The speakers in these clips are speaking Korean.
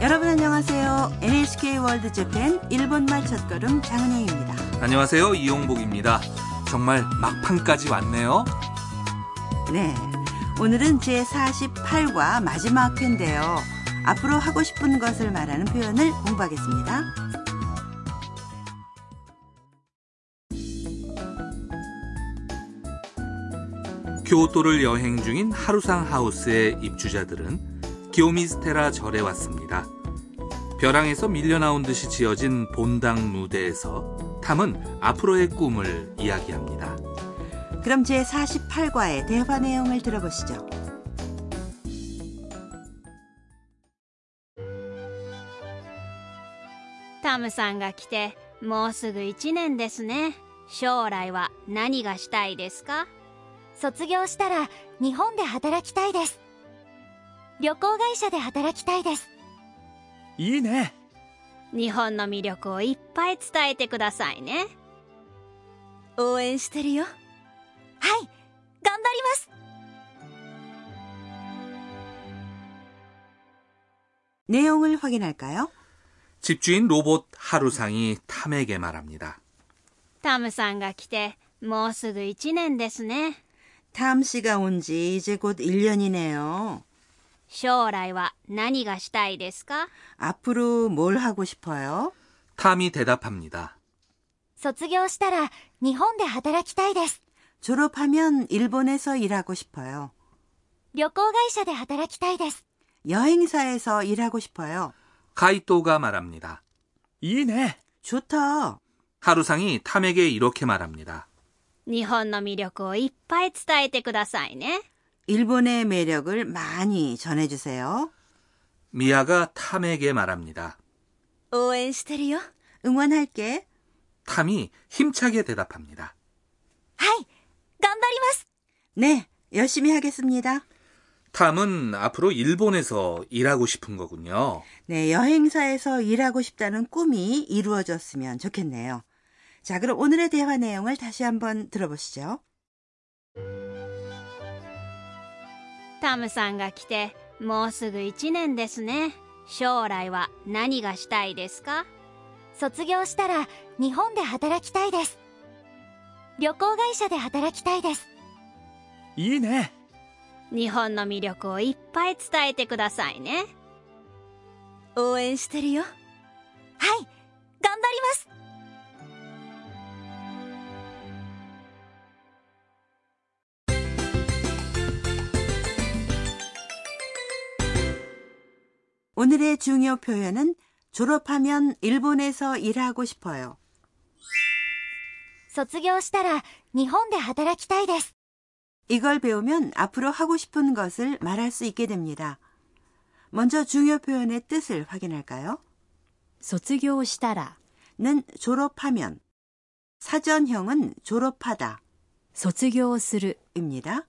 여러분 안녕하세요. NHK 월드 재팬 일본말 첫걸음 장은영입니다. 안녕하세요. 이용복입니다. 정말 막판까지 왔네요. 네. 오늘은 제 48과 마지막 회인데요. 앞으로 하고 싶은 것을 말하는 표현을 공부하겠습니다. 교토를 여행 중인 하루상 하우스의 입주자들은 기오미스테라 절에 왔습니다. 벼랑에서 밀려나온 듯이 지어진 본당 무대에서 탐은 앞으로의 꿈을 이야기합니다. 그럼 제 48과의 대화 내용을 들어보시죠. タムさんが来てもうすぐ1年ですね将来は何がしたいですか卒業したら日本で働きたいです 旅行会社で働きたいですいいね日本の魅力をいっぱい伝えてくださいね応援してるよはい頑張ります 내용을 확인할까요? 집주인 로봇 하루상이 탐에게 말합니다. タムさんが来てもうすぐ1年ですね 탐 씨가 온 지 이제 곧 1년이네요. 将来は何がしたいですか 앞으로 뭘 하고 싶어요? 탐이 대답합니다. 卒業したら日本で働きたいです 졸업하면 일본에서 일하고 싶어요. 旅行会社で働きたいです 여행사에서 일하고 싶어요. 가이토가 말합니다. いいね 좋다. 하루상이 탐에게 이렇게 말합니다. 日本の魅力をいっぱい伝えてくださいね 일본의 매력을 많이 전해주세요. 미아가 탐에게 말합니다. 오엔스테리요. 응원할게. 탐이 힘차게 대답합니다. 하이, 깜바리마스. 네, 열심히 하겠습니다. 탐은 앞으로 일본에서 일하고 싶은 거군요. 네, 여행사에서 일하고 싶다는 꿈이 이루어졌으면 좋겠네요. 자, 그럼 오늘의 대화 내용을 다시 한번 들어보시죠. タムさんが来てもうすぐ1年ですね。将来は何がしたいですか？卒業したら日本で働きたいです。旅行会社で働きたいです。いいね。日本の魅力をいっぱい伝えてくださいね。応援してるよ。はい頑張ります 오늘의 중요 표현은 졸업하면 일본에서 일하고 싶어요. 卒業したら日本で働きたいです 이걸 배우면 앞으로 하고 싶은 것을 말할 수 있게 됩니다. 먼저 중요 표현의 뜻을 확인할까요? 卒業したら 는 졸업하면, 사전형은 졸업하다 卒業する 입니다.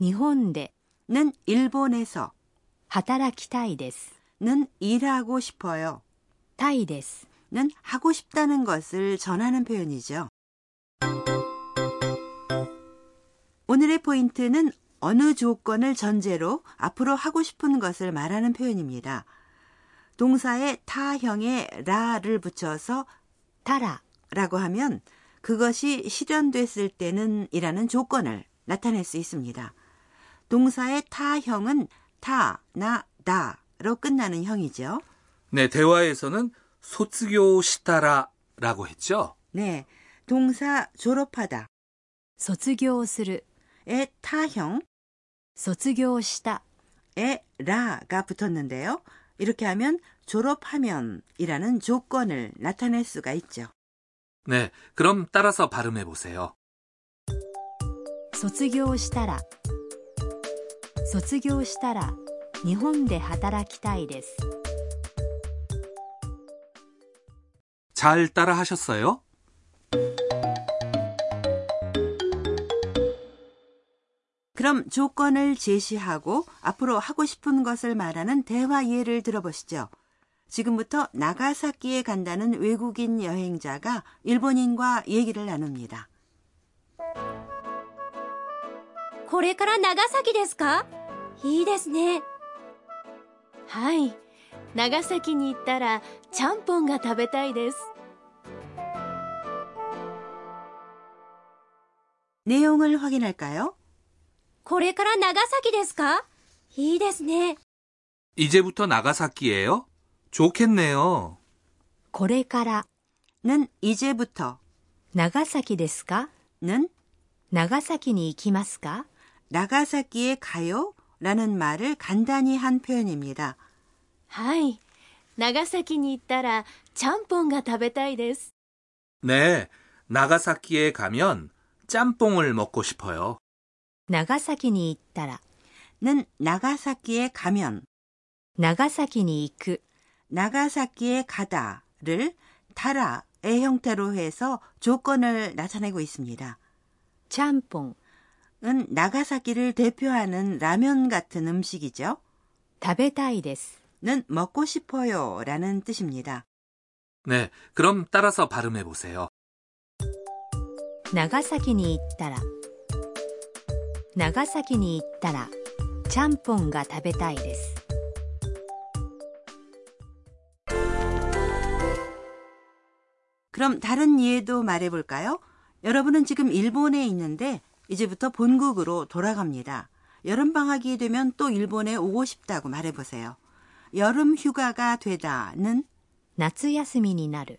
日本で 는 일본에서, 働きたいです 는 일하고 싶어요. たいです 는 하고 싶다는 것을 전하는 표현이죠. 오늘의 포인트는 어느 조건을 전제로 앞으로 하고 싶은 것을 말하는 표현입니다. 동사에 타형에 라를 붙여서 たら 라고 하면 그것이 실현됐을 때는 이라는 조건을 나타낼 수 있습니다. 동사의 타형은 타, 나, 다 로 끝나는 형이죠. 네, 대화에서는 소츠교 시타라라고 했죠. 네, 동사 졸업하다 卒業する 의 타형 卒業した 에 라가 붙었는데요. 이렇게 하면 졸업하면이라는 조건을 나타낼 수가 있죠. 네, 그럼 따라서 발음해 보세요. 卒業したら卒業したら 日本で働きたいです 잘 따라 하셨어요? 그럼 조건을 제시하고 앞으로 하고 싶은 것을 말하는 대화 예를 들어보시죠. 지금부터 나가사키에 간다는 외국인 여행자가 일본인과 얘기를 나눕니다. これから長崎ですかいいですね はい 長崎に行ったらちゃんぽんが食べたいです 내용을 확인할까요? これから長崎ですかいいですね。 이제부터 나가사키예요? 좋겠네요. これから 는 이제부터 長崎ですか 는 長崎に行きますか 나가사키에 가요? 라는 말을 간단히 한 표현입니다. はい長崎に行ったらちゃんぽんが食べたいです 네, 나가사키에 가면 짬뽕을 먹고 싶어요. 長崎に行ったら 는 나가사키에 가면 長崎に行く 나가사키에 가다를 타라의 형태로 해서 조건을 나타내고 있습니다. ちゃんぽん 은 나가사키를 대표하는 라면 같은 음식이죠. 食べたいです 는 먹고 싶어요 라는 뜻입니다. 네, 그럼 따라서 발음해 보세요. 長崎に行ったら長崎に行ったらちゃんぽんが食べたいです 그럼 다른 예도 말해볼까요? 여러분은 지금 일본에 있는데 이제부터 본국으로 돌아갑니다. 여름방학이 되면 또 일본에 오고 싶다고 말해보세요. 여름 휴가가 되다는 夏休みになる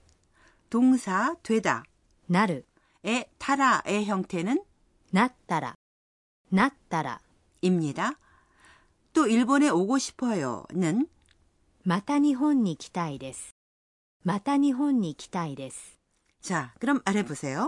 동사 되다 なる 의 타라의 형태는 なったらなったら 입니다. 또 일본에 오고 싶어요는 また日本に来たいですまた日本に来たいです 자, 그럼 말해보세요.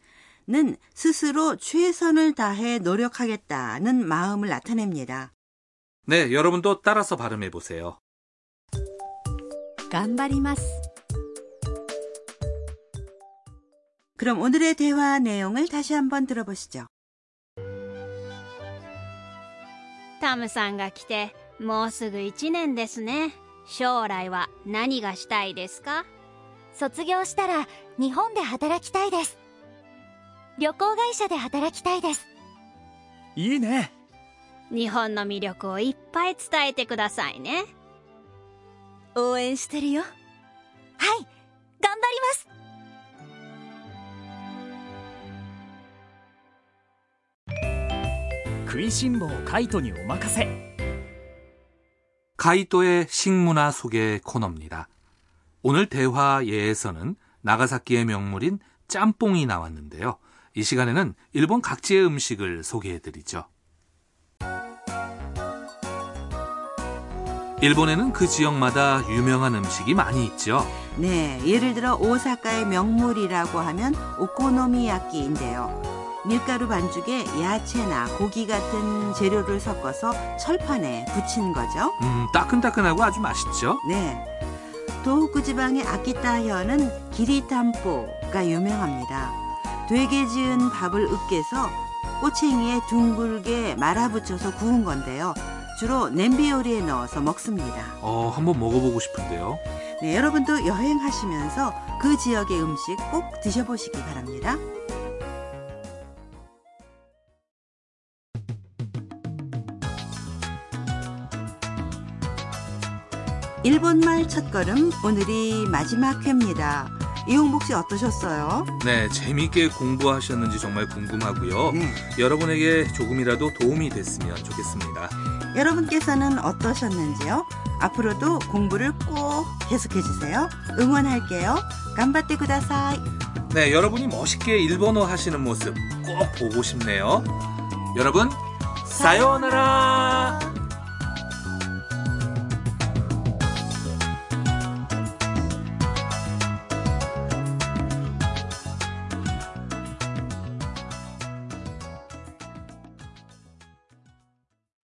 는 스스로 최선을 다해 노력하겠다는 마음을 나타냅니다. 네, 여러분도 따라서 발음해 보세요. 頑張ります 그럼 오늘의 대화 내용을 다시 한번 들어보시죠. タムさんが来てもうすぐ1年ですね将来は何がしたいですか卒業したら日本で働きたいです。 旅行会社で働きたいです。いいね日本の魅力をいっぱい伝えてくださいね応援してるよはい、頑張ります。食いしん坊カイトにお任せ 카이토의 식문화 소개 코너입니다. 오늘 대화 예에서는 나가사키의 명물인 짬뽕이 나왔는데요. 이 시간에는 일본 각지의 음식을 소개해드리죠. 일본에는 그 지역마다 유명한 음식이 많이 있죠. 네, 예를 들어 오사카의 명물이라고 하면 오코노미야끼인데요. 밀가루 반죽에 야채나 고기 같은 재료를 섞어서 철판에 붙인 거죠. 음, 따끈따끈하고 아주 맛있죠. 네. 도호쿠 지방의 아키타현은 기리탐뽀가 유명합니다. 되게 지은 밥을 으깨서 꼬챙이에 둥글게 말아붙여서 구운 건데요. 주로 냄비 요리에 넣어서 먹습니다. 어, 한번 먹어보고 싶은데요. 네, 여러분도 여행하시면서 그 지역의 음식 꼭 드셔보시기 바랍니다. 일본말 첫걸음 오늘이 마지막 회입니다. 이용복 씨 어떠셨어요? 네, 재미있게 공부하셨는지 정말 궁금하고요. 네. 여러분에게 조금이라도 도움이 됐으면 좋겠습니다. 여러분께서는 어떠셨는지요? 앞으로도 공부를 꼭 계속해 주세요. 응원할게요. 간바떼 구다사이. 네, 여러분이 멋있게 일본어 하시는 모습 꼭 보고 싶네요. 여러분, 사요나라!